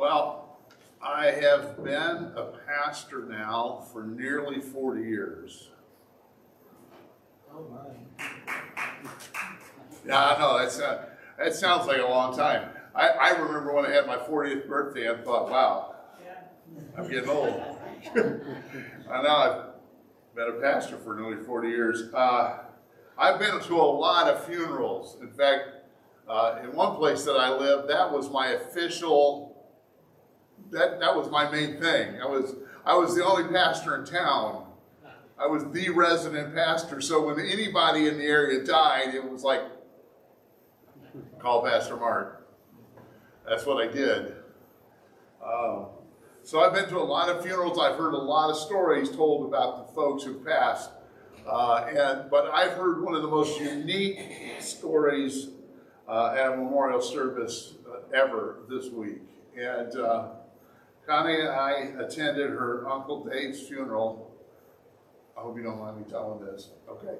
Well, I have been a pastor now for nearly 40 years. Oh, my. Yeah, I know, that's, uh, that sounds like a long time. I, I remember when I had my 40th birthday, I thought, wow, I'm getting old. I know I've been a pastor for nearly 40 years. Uh, I've been to a lot of funerals. In fact, uh, in one place that I lived, that was my official, that, that was my main thing. I was, I was the only pastor in town. I was the resident pastor. So when anybody in the area died, it was like, call Pastor Mark. That's what I did. Um, so I've been to a lot of funerals. I've heard a lot of stories told about the folks who passed. Uh, and but I've heard one of the most unique stories uh, at a memorial service uh, ever this week. And uh, Connie and I attended her Uncle Dave's funeral. I hope you don't mind me telling this. Okay.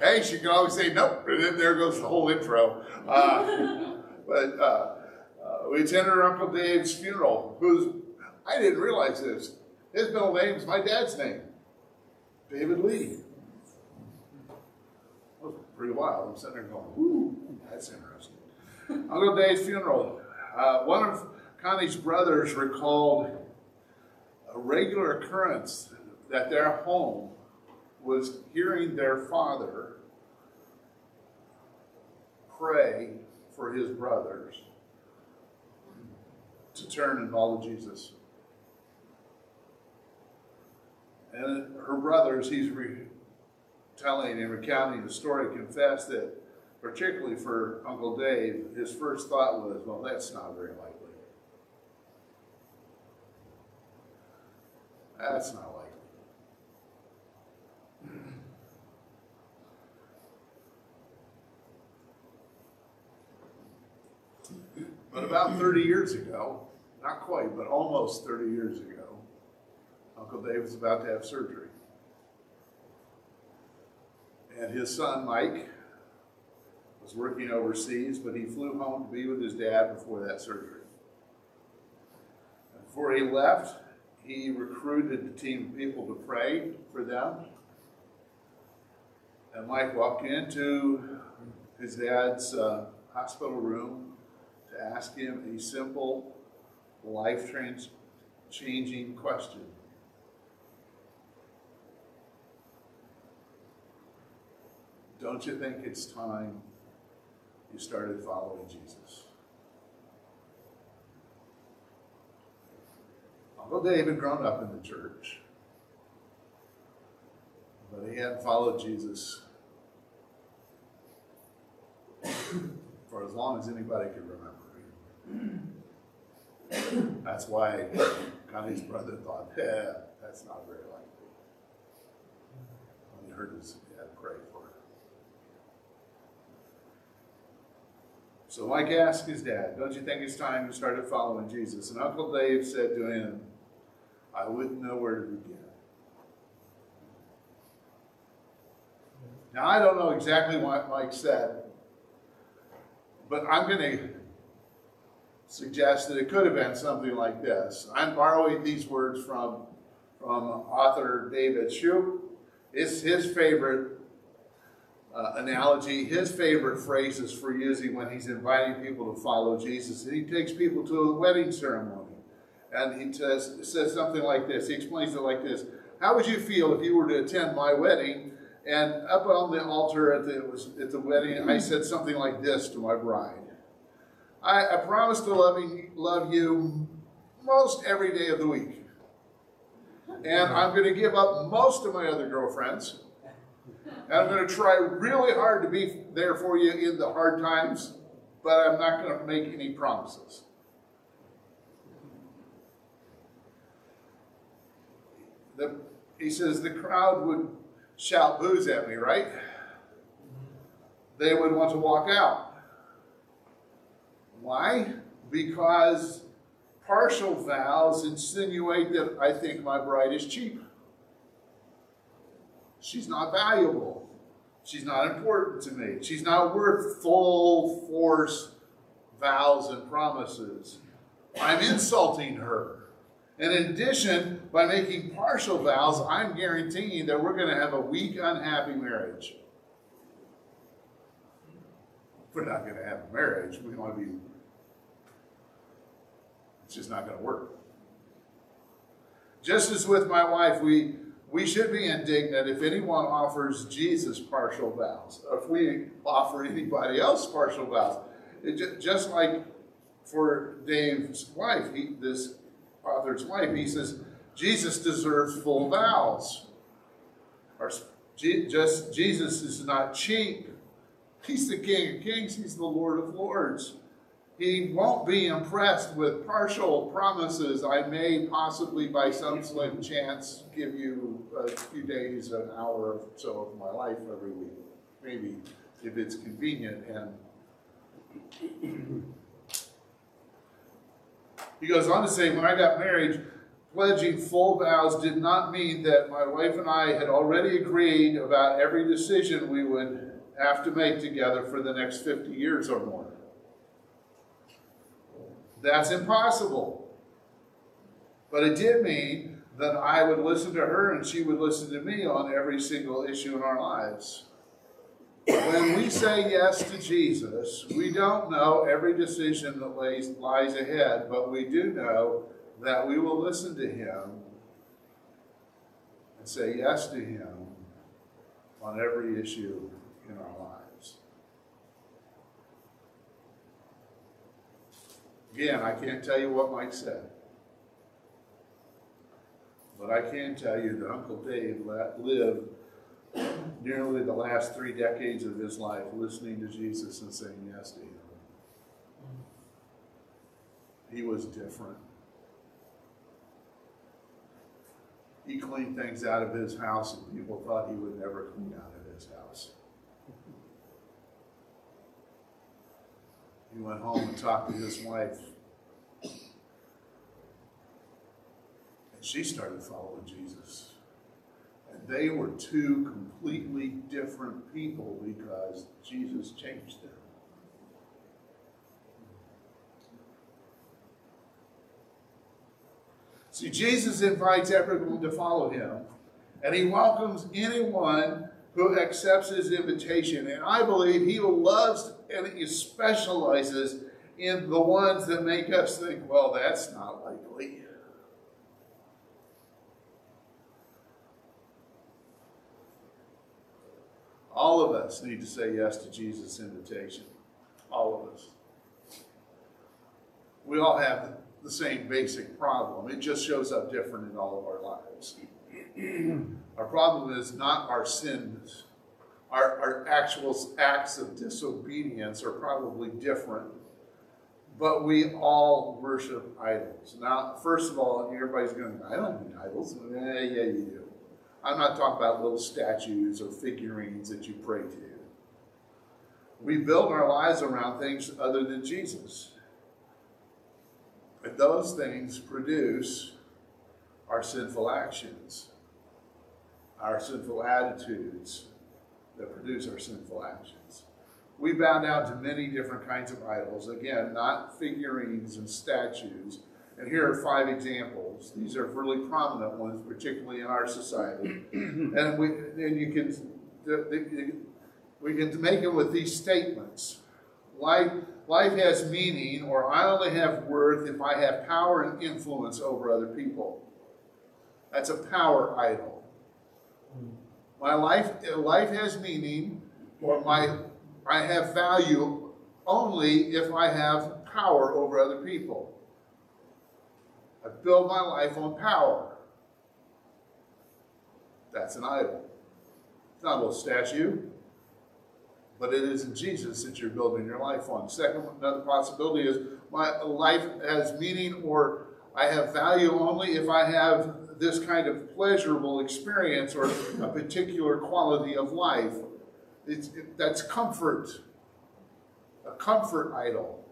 hey, she can always say nope, and then there goes the whole intro. Uh, but uh, uh, we attended her Uncle Dave's funeral, who's, I didn't realize this. His middle name is my dad's name, David Lee. That was pretty wild. I'm sitting there going, whoo, that's interesting. Uncle Dave's funeral. Uh, one of Connie's brothers recalled a regular occurrence that their home was hearing their father pray for his brothers to turn and follow Jesus. And her brothers, he's telling and recounting the story, confessed that, particularly for Uncle Dave, his first thought was, well, that's not very likely. That's not likely. But about 30 years ago, not quite, but almost 30 years ago, Uncle Dave was about to have surgery. And his son, Mike, was working overseas, but he flew home to be with his dad before that surgery. Before he left, he recruited a team of people to pray for them. And Mike walked into his dad's uh, hospital room to ask him a simple, life changing question. Don't you think it's time you started following Jesus? Uncle Dave had grown up in the church, but he hadn't followed Jesus for as long as anybody could remember. That's why Connie's brother thought, yeah, that's not very likely. When he heard his dad pray for him. So Mike asked his dad, Don't you think it's time you started following Jesus? And Uncle Dave said to him, I wouldn't know where to begin. Now, I don't know exactly what Mike said, but I'm going to suggest that it could have been something like this. I'm borrowing these words from, from author David Shupe. It's his favorite uh, analogy, his favorite phrases for using when he's inviting people to follow Jesus. And he takes people to a wedding ceremony. And he says, says something like this. He explains it like this. How would you feel if you were to attend my wedding and up on the altar at the, was, at the wedding, I said something like this to my bride. I, I promise to loving, love you most every day of the week. And I'm going to give up most of my other girlfriends. And I'm going to try really hard to be there for you in the hard times, but I'm not going to make any promises. The, he says the crowd would shout boos at me, right? They would want to walk out. Why? Because partial vows insinuate that I think my bride is cheap. She's not valuable. She's not important to me. She's not worth full force vows and promises. I'm insulting her. And in addition, by making partial vows, I'm guaranteeing that we're going to have a weak, unhappy marriage. We're not going to have a marriage. We want to be. It's just not going to work. Just as with my wife, we we should be indignant if anyone offers Jesus partial vows, or if we offer anybody else partial vows. It, just like for Dave's wife, he, this author's wife, he says, Jesus deserves full vows. Or, just Jesus is not cheap. He's the King of Kings. He's the Lord of Lords. He won't be impressed with partial promises. I may possibly, by some slim chance, give you a few days, an hour or so of my life every week. Maybe if it's convenient. And he goes on to say, when I got married, pledging full vows did not mean that my wife and I had already agreed about every decision we would have to make together for the next 50 years or more. That's impossible. But it did mean that I would listen to her and she would listen to me on every single issue in our lives. When we say yes to Jesus, we don't know every decision that lays, lies ahead, but we do know that we will listen to Him and say yes to Him on every issue in our lives. Again, I can't tell you what Mike said. But I can tell you that Uncle Dave lived nearly the last three decades of his life listening to Jesus and saying yes to him. He was different. He cleaned things out of his house, and people thought he would never clean out of his house. He went home and talked to his wife. And she started following Jesus. And they were two completely different people because Jesus changed them. See, Jesus invites everyone to follow him, and he welcomes anyone who accepts his invitation. And I believe he loves and he specializes in the ones that make us think, well, that's not likely. All of us need to say yes to Jesus' invitation. All of us. We all have the same basic problem. It just shows up different in all of our lives. our problem is not our sins. Our, our actual acts of disobedience are probably different, but we all worship idols. Now, first of all, everybody's going, I don't need idols. Eh, yeah, you do. I'm not talking about little statues or figurines that you pray to. We build our lives around things other than Jesus. And those things produce our sinful actions, our sinful attitudes that produce our sinful actions. We bow down to many different kinds of idols. Again, not figurines and statues. And here are five examples. These are really prominent ones, particularly in our society. and we and you can we can make it with these statements. Life, life has meaning, or I only have worth if I have power and influence over other people. That's a power idol. My life, life has meaning, or my, I have value only if I have power over other people. I build my life on power. That's an idol. It's not a little statue, but it is in Jesus that you're building your life on. Second, another possibility is my life has meaning or I have value only if I have this kind of pleasurable experience or a particular quality of life. It's, it, that's comfort, a comfort idol.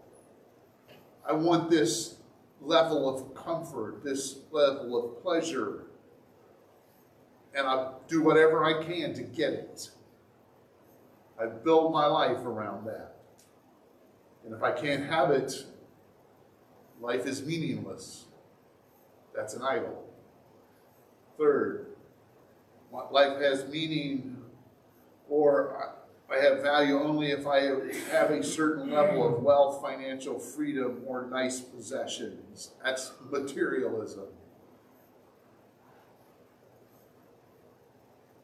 I want this level of comfort, this level of pleasure, and I'll do whatever I can to get it. I build my life around that. And if I can't have it, life is meaningless. That's an idol. Third, life has meaning or I have value only if I have a certain level of wealth, financial freedom, or nice possessions. That's materialism.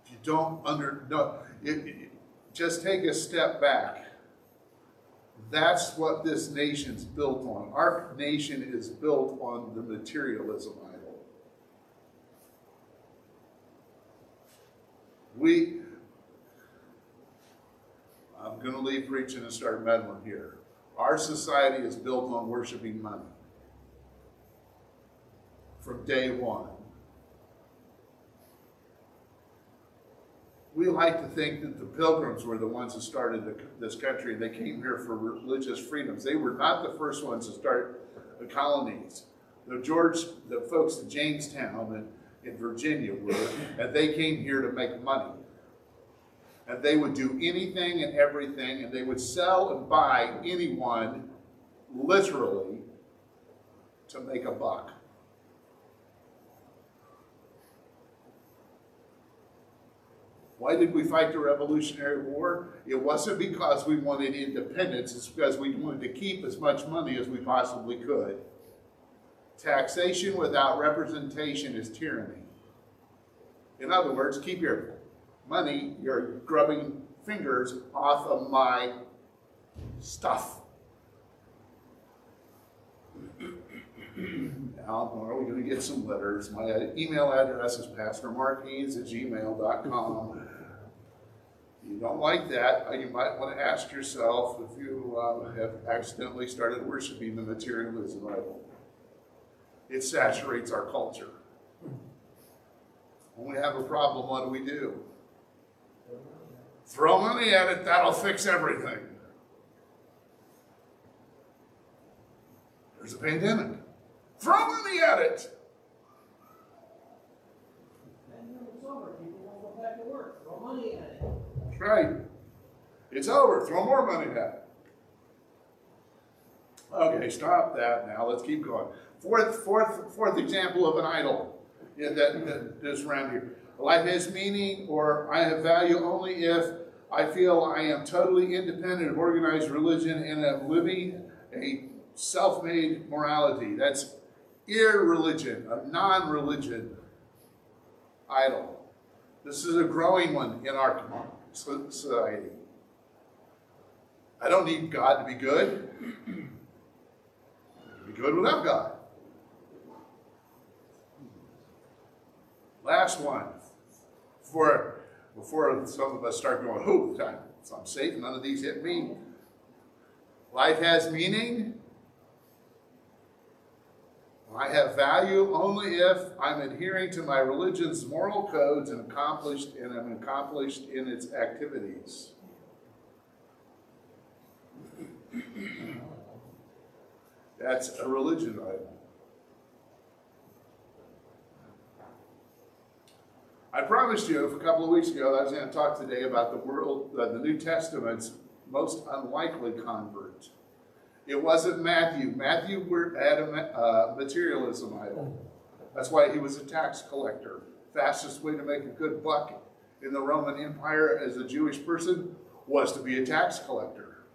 If you don't under no, it, it, just take a step back. That's what this nation's built on. Our nation is built on the materialism idol. We I'm going to leave preaching and start meddling here. Our society is built on worshiping money from day one. We like to think that the pilgrims were the ones who started the, this country and they came here for religious freedoms. They were not the first ones to start the colonies. The George, the folks in Jamestown and in Virginia were, and they came here to make money and they would do anything and everything, and they would sell and buy anyone, literally, to make a buck. Why did we fight the Revolutionary War? It wasn't because we wanted independence, it's because we wanted to keep as much money as we possibly could. Taxation without representation is tyranny. In other words, keep your money, you're grubbing fingers off of my stuff. now, are we going to get some letters? My email address is pastormarquise at gmail.com. You don't like that, uh, you might want to ask yourself if you uh, have accidentally started worshiping the materialism idol. It saturates our culture. When we have a problem, what do we do? Throw money at it, that'll fix everything. There's a pandemic. Throw money at it. That's right. It's over. Throw more money at it. Okay, stop that now. Let's keep going. Fourth, fourth, fourth example of an idol that, that is around here. Life has meaning or I have value only if I feel I am totally independent of organized religion and am living a self made morality. That's irreligion, a non religion idol. This is a growing one in our society. I don't need God to be good. I can be good without God. Last one before, before some of us start going, so I'm safe, none of these hit me. Life has meaning. I have value only if I'm adhering to my religion's moral codes and accomplished and am accomplished in its activities. That's a religion item. I promised you a couple of weeks ago that I was going to talk today about the world, uh, the New Testament's most unlikely convert. It wasn't Matthew. Matthew had a uh, materialism idol. That's why he was a tax collector. Fastest way to make a good buck in the Roman Empire as a Jewish person was to be a tax collector.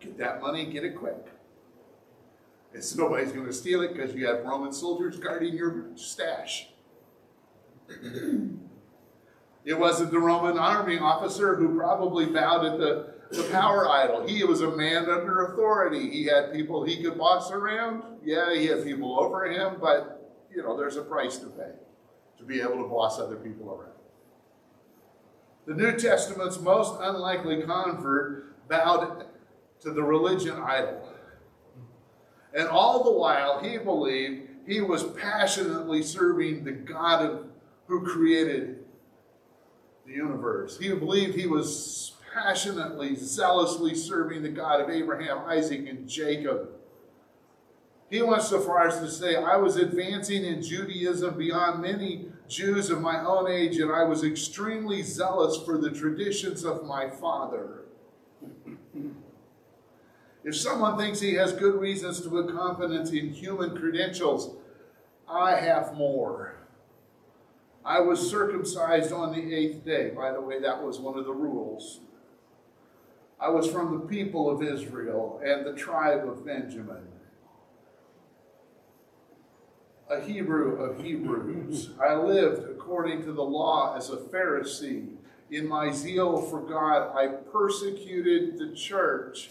Get that money, get it quick. So nobody's going to steal it because you have Roman soldiers guarding your stash. it wasn't the Roman army officer who probably bowed at the, the power idol. He was a man under authority. He had people he could boss around. Yeah, he had people over him, but you know, there's a price to pay to be able to boss other people around. The New Testament's most unlikely convert bowed to the religion idol. And all the while, he believed he was passionately serving the God of, who created the universe. He believed he was passionately, zealously serving the God of Abraham, Isaac, and Jacob. He went so far as to say, I was advancing in Judaism beyond many Jews of my own age, and I was extremely zealous for the traditions of my father. If someone thinks he has good reasons to put confidence in human credentials, I have more. I was circumcised on the eighth day. By the way, that was one of the rules. I was from the people of Israel and the tribe of Benjamin a Hebrew of Hebrews. I lived according to the law as a Pharisee. In my zeal for God, I persecuted the church.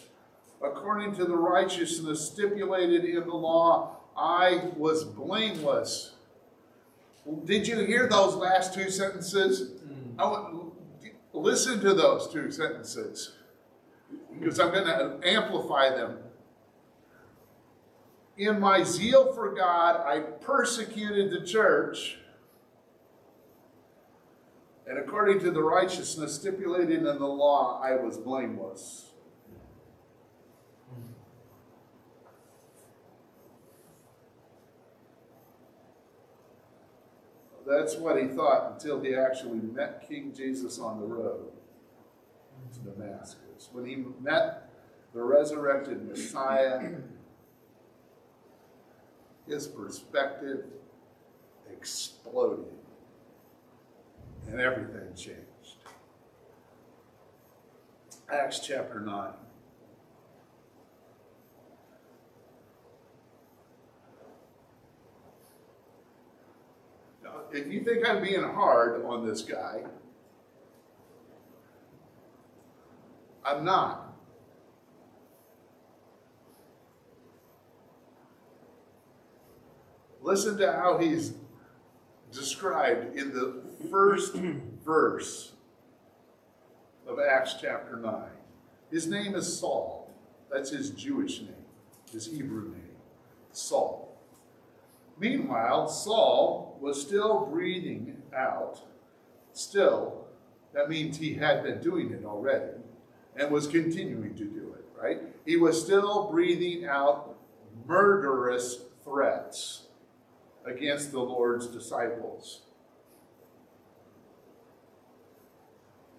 According to the righteousness stipulated in the law, I was blameless. Did you hear those last two sentences? Mm. I want, listen to those two sentences because I'm going to amplify them. In my zeal for God, I persecuted the church. And according to the righteousness stipulated in the law, I was blameless. That's what he thought until he actually met King Jesus on the road to Damascus. When he met the resurrected Messiah, his perspective exploded and everything changed. Acts chapter 9. Now, if you think I'm being hard on this guy, I'm not. Listen to how he's described in the first verse of Acts chapter 9. His name is Saul. That's his Jewish name, his Hebrew name, Saul. Meanwhile, Saul was still breathing out. Still, that means he had been doing it already and was continuing to do it, right? He was still breathing out murderous threats against the Lord's disciples.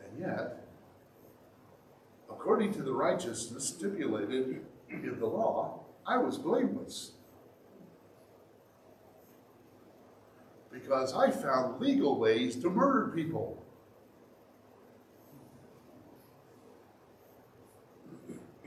And yet, according to the righteousness stipulated in the law, I was blameless. Because I found legal ways to murder people.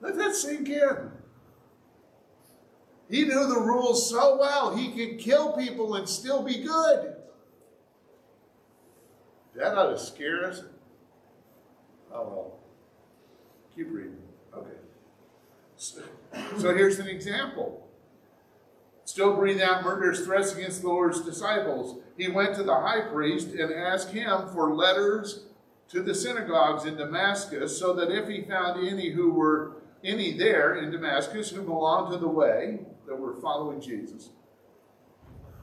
Let that sink in. He knew the rules so well, he could kill people and still be good. That ought to scare us. Oh well. Keep reading. Okay. So, so here's an example. Still breathing out murderous threats against the Lord's disciples. He went to the high priest and asked him for letters to the synagogues in Damascus, so that if he found any who were any there in Damascus who belonged to the way that were following Jesus,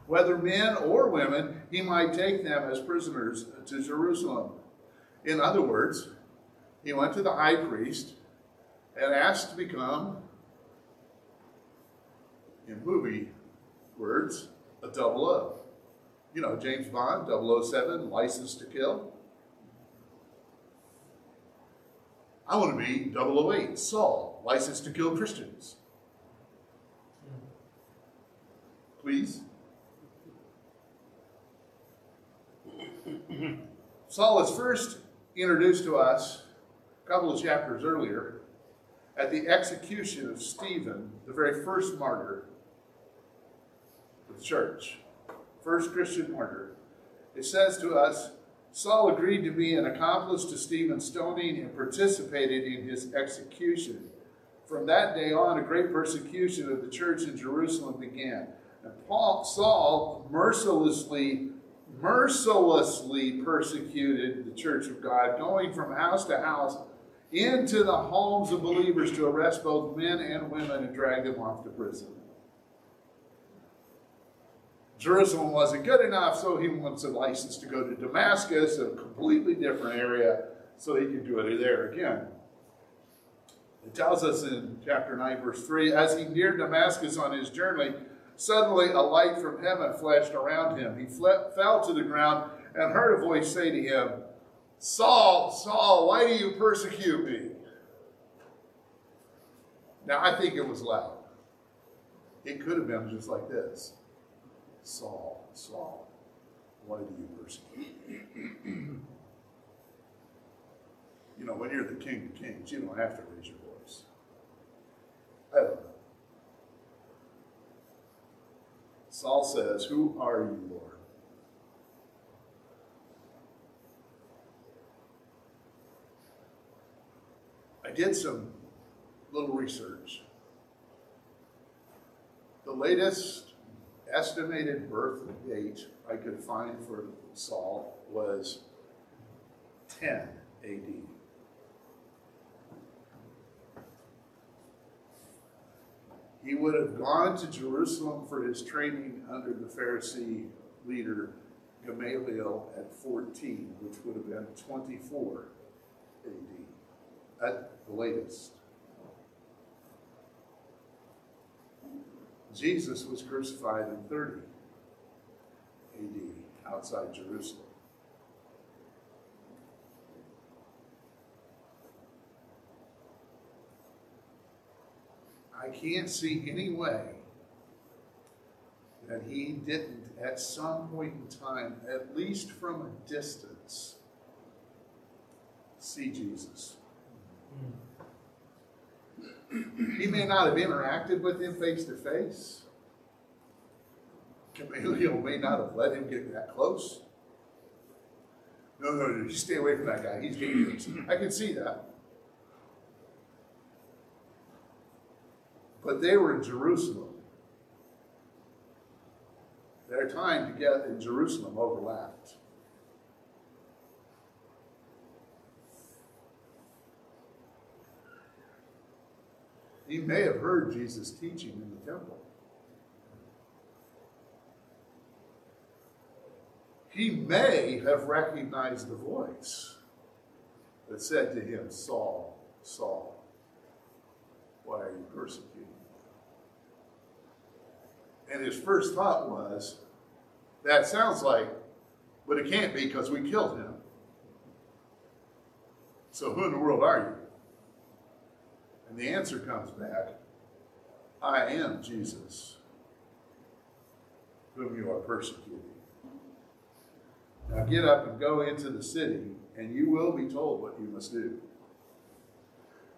whether men or women, he might take them as prisoners to Jerusalem. In other words, he went to the high priest and asked to become, in movie words, a double O. You know, James Bond, 007, License to Kill. I want to be 008, Saul, License to Kill Christians. Please. Saul is first introduced to us couple of chapters earlier at the execution of Stephen, the very first martyr of the church, first Christian martyr. It says to us, Saul agreed to be an accomplice to Stephen's stoning and participated in his execution. From that day on, a great persecution of the church in Jerusalem began. And Paul, Saul mercilessly mercilessly persecuted the church of God, going from house to house into the homes of believers to arrest both men and women and drag them off to prison. Jerusalem wasn't good enough, so he wants a license to go to Damascus, a completely different area, so he could do it there again. It tells us in chapter 9, verse 3 As he neared Damascus on his journey, suddenly a light from heaven flashed around him. He fell to the ground and heard a voice say to him, Saul, Saul, why do you persecute me? Now, I think it was loud. It could have been just like this Saul, Saul, why do you persecute me? you know, when you're the king of kings, you don't have to raise your voice. I don't know. Saul says, Who are you, Lord? I did some little research. The latest estimated birth date I could find for Saul was 10 AD. He would have gone to Jerusalem for his training under the Pharisee leader Gamaliel at 14, which would have been 24 AD the latest. Jesus was crucified in 30 AD outside Jerusalem. I can't see any way that he didn't, at some point in time, at least from a distance, see Jesus. He may not have interacted with him face to face. Gamaliel may not have let him get that close. No, no, no, you stay away from that guy. He's dangerous. I can see that. But they were in Jerusalem. Their time together in Jerusalem overlapped. He may have heard Jesus teaching in the temple. He may have recognized the voice that said to him, Saul, Saul, why are you persecuting me? And his first thought was, that sounds like, but it can't be because we killed him. So who in the world are you? And the answer comes back I am Jesus, whom you are persecuting. Now get up and go into the city, and you will be told what you must do.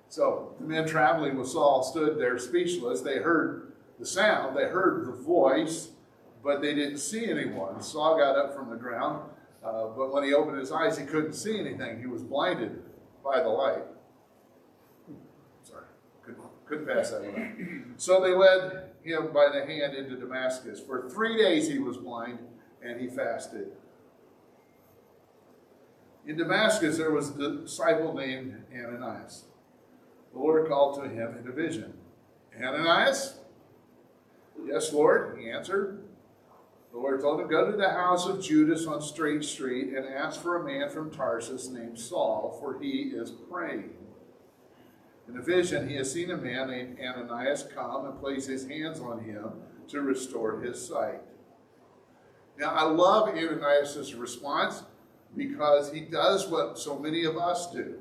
So the men traveling with Saul stood there speechless. They heard the sound, they heard the voice, but they didn't see anyone. Saul got up from the ground, uh, but when he opened his eyes, he couldn't see anything. He was blinded by the light. Couldn't pass that one up. So they led him by the hand into Damascus. For three days he was blind, and he fasted. In Damascus, there was a disciple named Ananias. The Lord called to him in a vision Ananias? Yes, Lord, he answered. The Lord told him, Go to the house of Judas on Straight Street and ask for a man from Tarsus named Saul, for he is praying. In a vision, he has seen a man named Ananias come and place his hands on him to restore his sight. Now, I love Ananias' response because he does what so many of us do.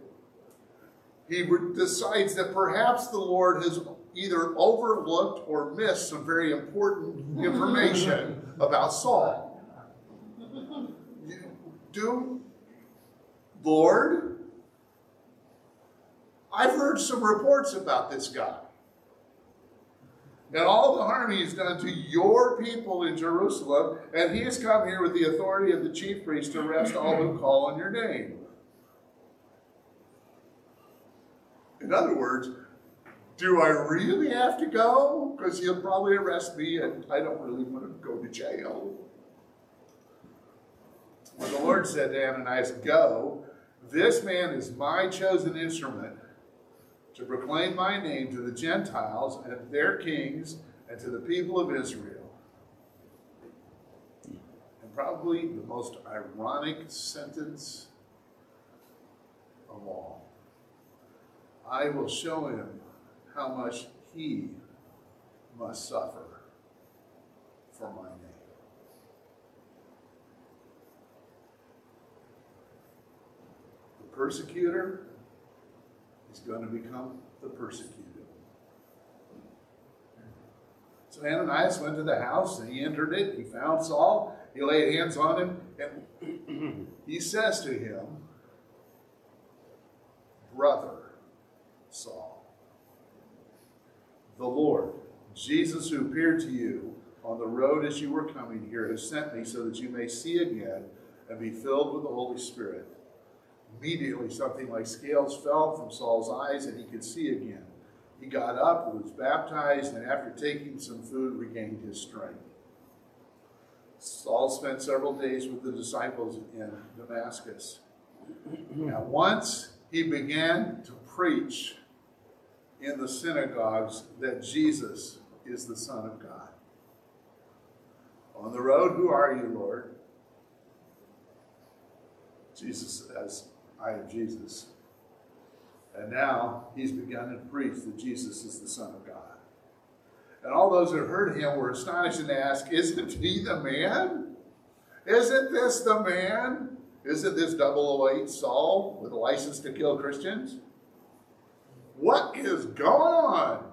He decides that perhaps the Lord has either overlooked or missed some very important information about Saul. Do, Lord, I've heard some reports about this guy. And all the harm he's done to your people in Jerusalem, and he has come here with the authority of the chief priest to arrest all who call on your name. In other words, do I really have to go? Because he'll probably arrest me and I don't really want to go to jail. When the Lord said to Ananias, Go, this man is my chosen instrument to proclaim my name to the Gentiles and their kings and to the people of Israel. And probably the most ironic sentence of all. I will show him how much he must suffer for my name. The persecutor going to become the persecuted. So Ananias went to the house and he entered it. He found Saul. He laid hands on him and he says to him, Brother Saul, the Lord, Jesus who appeared to you on the road as you were coming here, has sent me so that you may see again and be filled with the Holy Spirit. Immediately, something like scales fell from Saul's eyes and he could see again. He got up, was baptized, and after taking some food, regained his strength. Saul spent several days with the disciples in Damascus. Now, once he began to preach in the synagogues that Jesus is the Son of God. On the road, who are you, Lord? Jesus says, I am Jesus. And now he's begun to preach that Jesus is the Son of God. And all those who heard him were astonished and asked, Isn't he the man? Isn't this the man? Isn't this 008 Saul with a license to kill Christians? What is going on?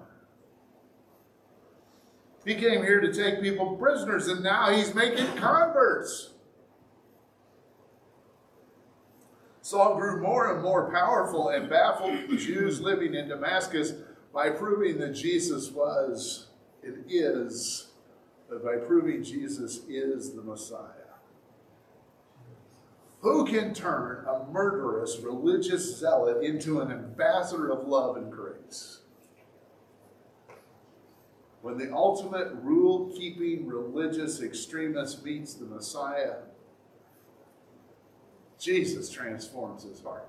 He came here to take people prisoners, and now he's making converts. Saul grew more and more powerful and baffled the Jews living in Damascus by proving that Jesus was, and is, uh, by proving Jesus is the Messiah. Who can turn a murderous religious zealot into an ambassador of love and grace? When the ultimate rule keeping religious extremist meets the Messiah, Jesus transforms his heart.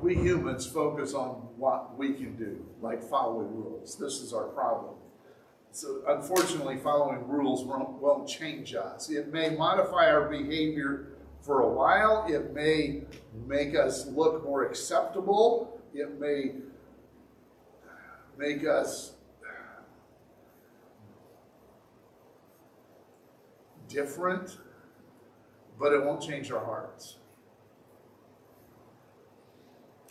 We humans focus on what we can do, like following rules. This is our problem. So, unfortunately, following rules won't, won't change us. It may modify our behavior for a while, it may make us look more acceptable, it may make us different, but it won't change our hearts.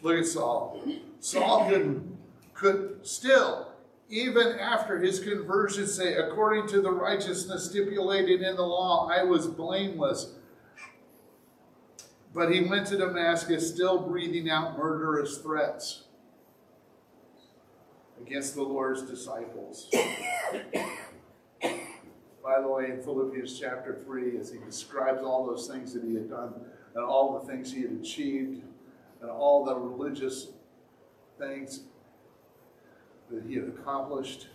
Look at Saul. Saul could, could still, even after his conversion, say, according to the righteousness stipulated in the law, I was blameless. But he went to Damascus still breathing out murderous threats against the Lord's disciples. By the way, in Philippians chapter 3, as he describes all those things that he had done and all the things he had achieved and all the religious things that he had accomplished,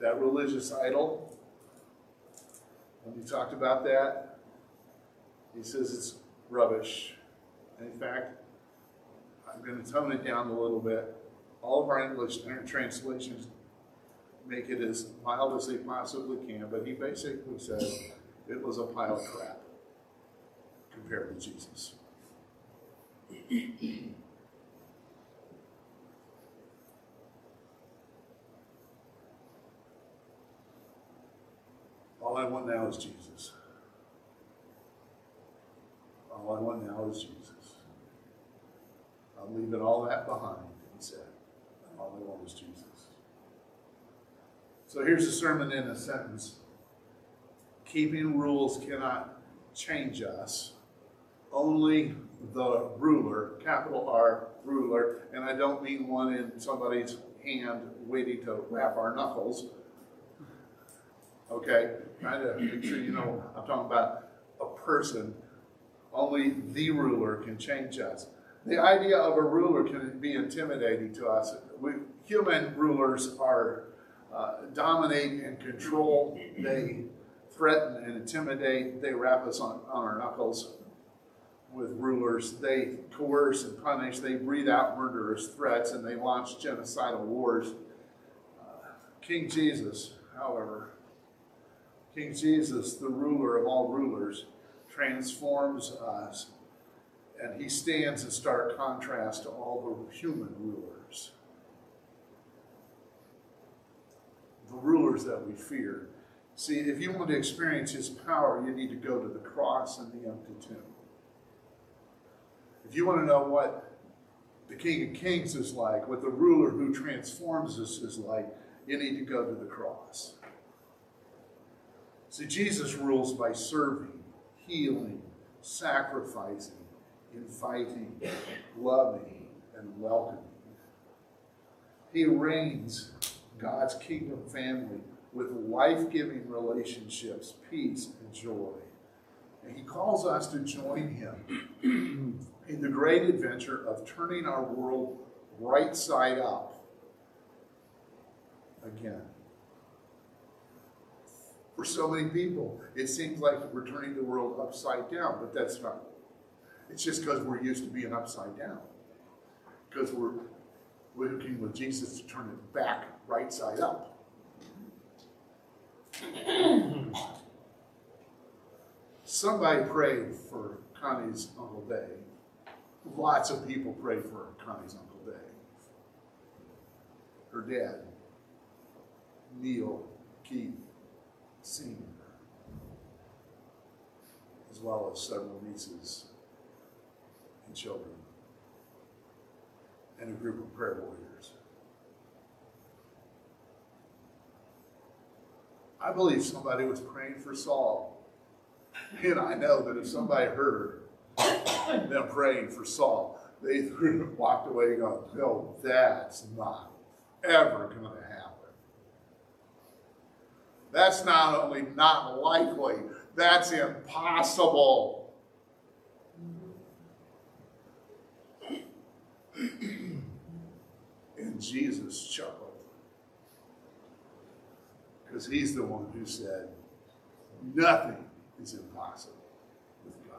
that religious idol, when he talked about that, he says it's rubbish. And in fact, I'm going to tone it down a little bit. All of our English translations make it as mild as they possibly can, but he basically said it was a pile of crap compared to Jesus. All I want now is Jesus. All I want now is Jesus. I'm leaving all that behind, he said. All I want is Jesus. So here's a sermon in a sentence. Keeping rules cannot change us. Only the ruler, capital R, ruler, and I don't mean one in somebody's hand waiting to wrap our knuckles. Okay, kind of make sure you know I'm talking about a person. Only the ruler can change us. The idea of a ruler can be intimidating to us. We, human rulers are uh, dominate and control. They threaten and intimidate. They wrap us on, on our knuckles with rulers. They coerce and punish. They breathe out murderous threats and they launch genocidal wars. Uh, King Jesus, however, King Jesus, the ruler of all rulers, transforms us, and he stands in stark contrast to all the human rulers. The rulers that we fear. See, if you want to experience his power, you need to go to the cross and the empty tomb. If you want to know what the King of Kings is like, what the ruler who transforms us is like, you need to go to the cross. See, Jesus rules by serving, healing, sacrificing, inviting, loving, and welcoming. He reigns God's kingdom family with life giving relationships, peace, and joy. And He calls us to join Him in the great adventure of turning our world right side up again. For so many people, it seems like we're turning the world upside down, but that's not. It's just because we're used to being upside down. Because we're looking with Jesus to turn it back right side up. Somebody prayed for Connie's Uncle Day. Lots of people prayed for Connie's Uncle Day. Her dad, Neil Keith Sr., as well as several nieces and children, and a group of prayer warriors. I believe somebody was praying for Saul. And I know that if somebody heard them praying for Saul, they walked away and going, no, that's not ever going to happen. That's not only not likely, that's impossible. and Jesus chuckled. Because he's the one who said, nothing is impossible with God.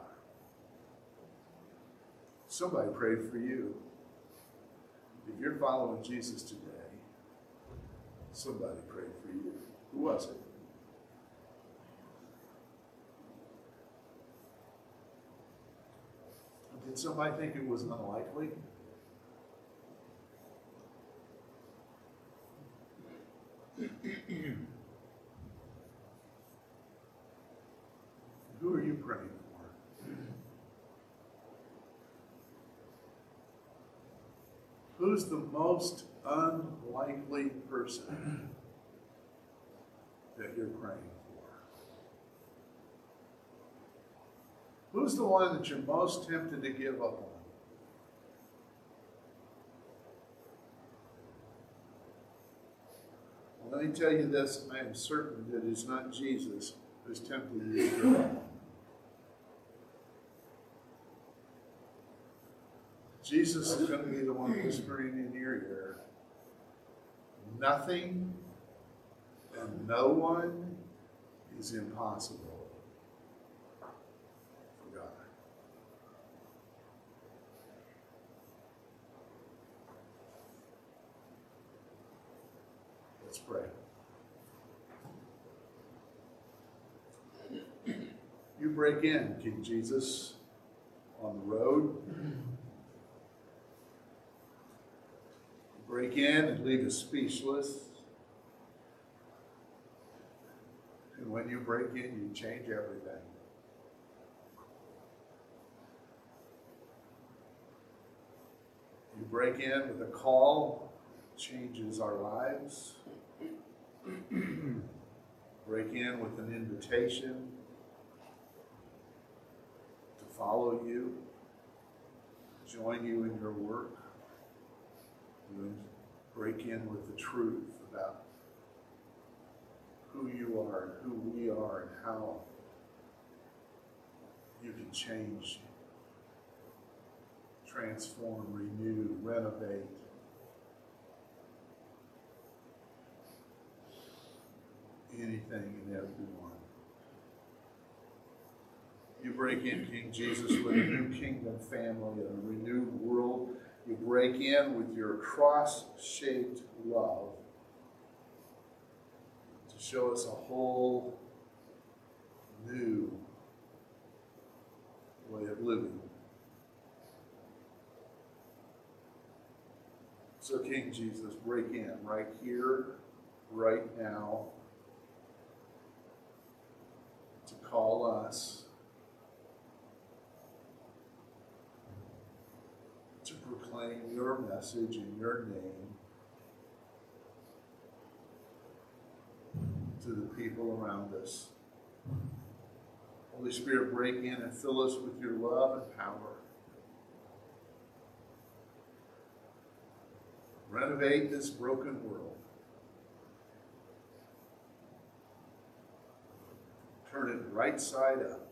Somebody prayed for you. If you're following Jesus today, somebody prayed for you. Who was it? Did somebody think it was unlikely? Who are you praying for? Who's the most unlikely person that you're praying for? Who's the one that you're most tempted to give up on? Let me tell you this I am certain that it's not Jesus who's tempting you to give up on. Jesus is going to be the one whispering in your ear. Nothing and no one is impossible for God. Let's pray. You break in, King Jesus, on the road. Break in and leave us speechless. And when you break in, you change everything. You break in with a call, changes our lives. break in with an invitation to follow you, join you in your work break in with the truth about who you are and who we are and how you can change, transform, renew, renovate. Anything and everyone. You break in, King Jesus, with a new kingdom family, and a renewed world you break in with your cross shaped love to show us a whole new way of living. So, King Jesus, break in right here, right now, to call us to proclaim your message in your name to the people around us. Holy Spirit, break in and fill us with your love and power. Renovate this broken world. Turn it right side up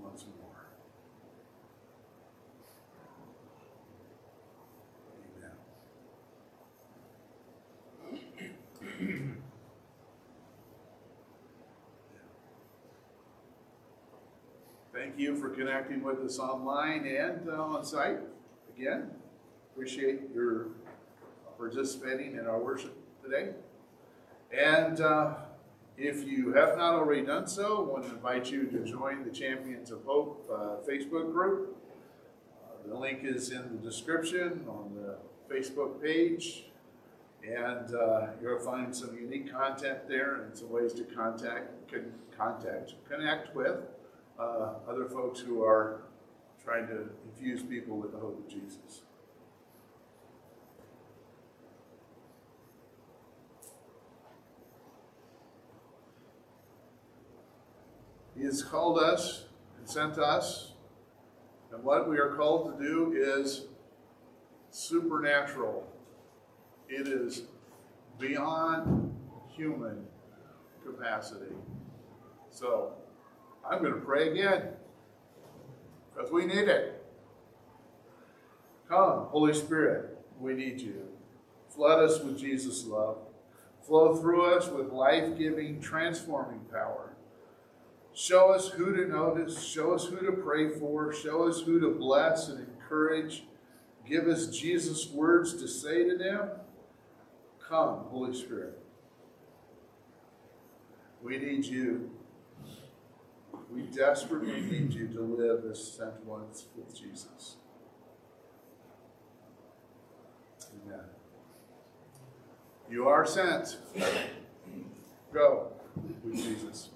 once more. Amen. Thank you for connecting with us online and uh, on site. Again, appreciate your participating in our worship today. And uh, if you have not already done so, I want to invite you to join the Champions of Hope uh, Facebook group. Uh, the link is in the description on the Facebook page. And uh, you'll find some unique content there and some ways to contact, con- contact, connect with uh, other folks who are trying to infuse people with the hope of Jesus. He has called us and sent us, and what we are called to do is supernatural. It is beyond human capacity. So, I'm going to pray again because we need it. Come, Holy Spirit, we need you. Flood us with Jesus' love. Flow through us with life giving, transforming power. Show us who to notice. Show us who to pray for. Show us who to bless and encourage. Give us Jesus' words to say to them. Come, Holy Spirit. We need you. We desperately need you to live as sent ones with Jesus. Amen. You are sent. Go with Jesus.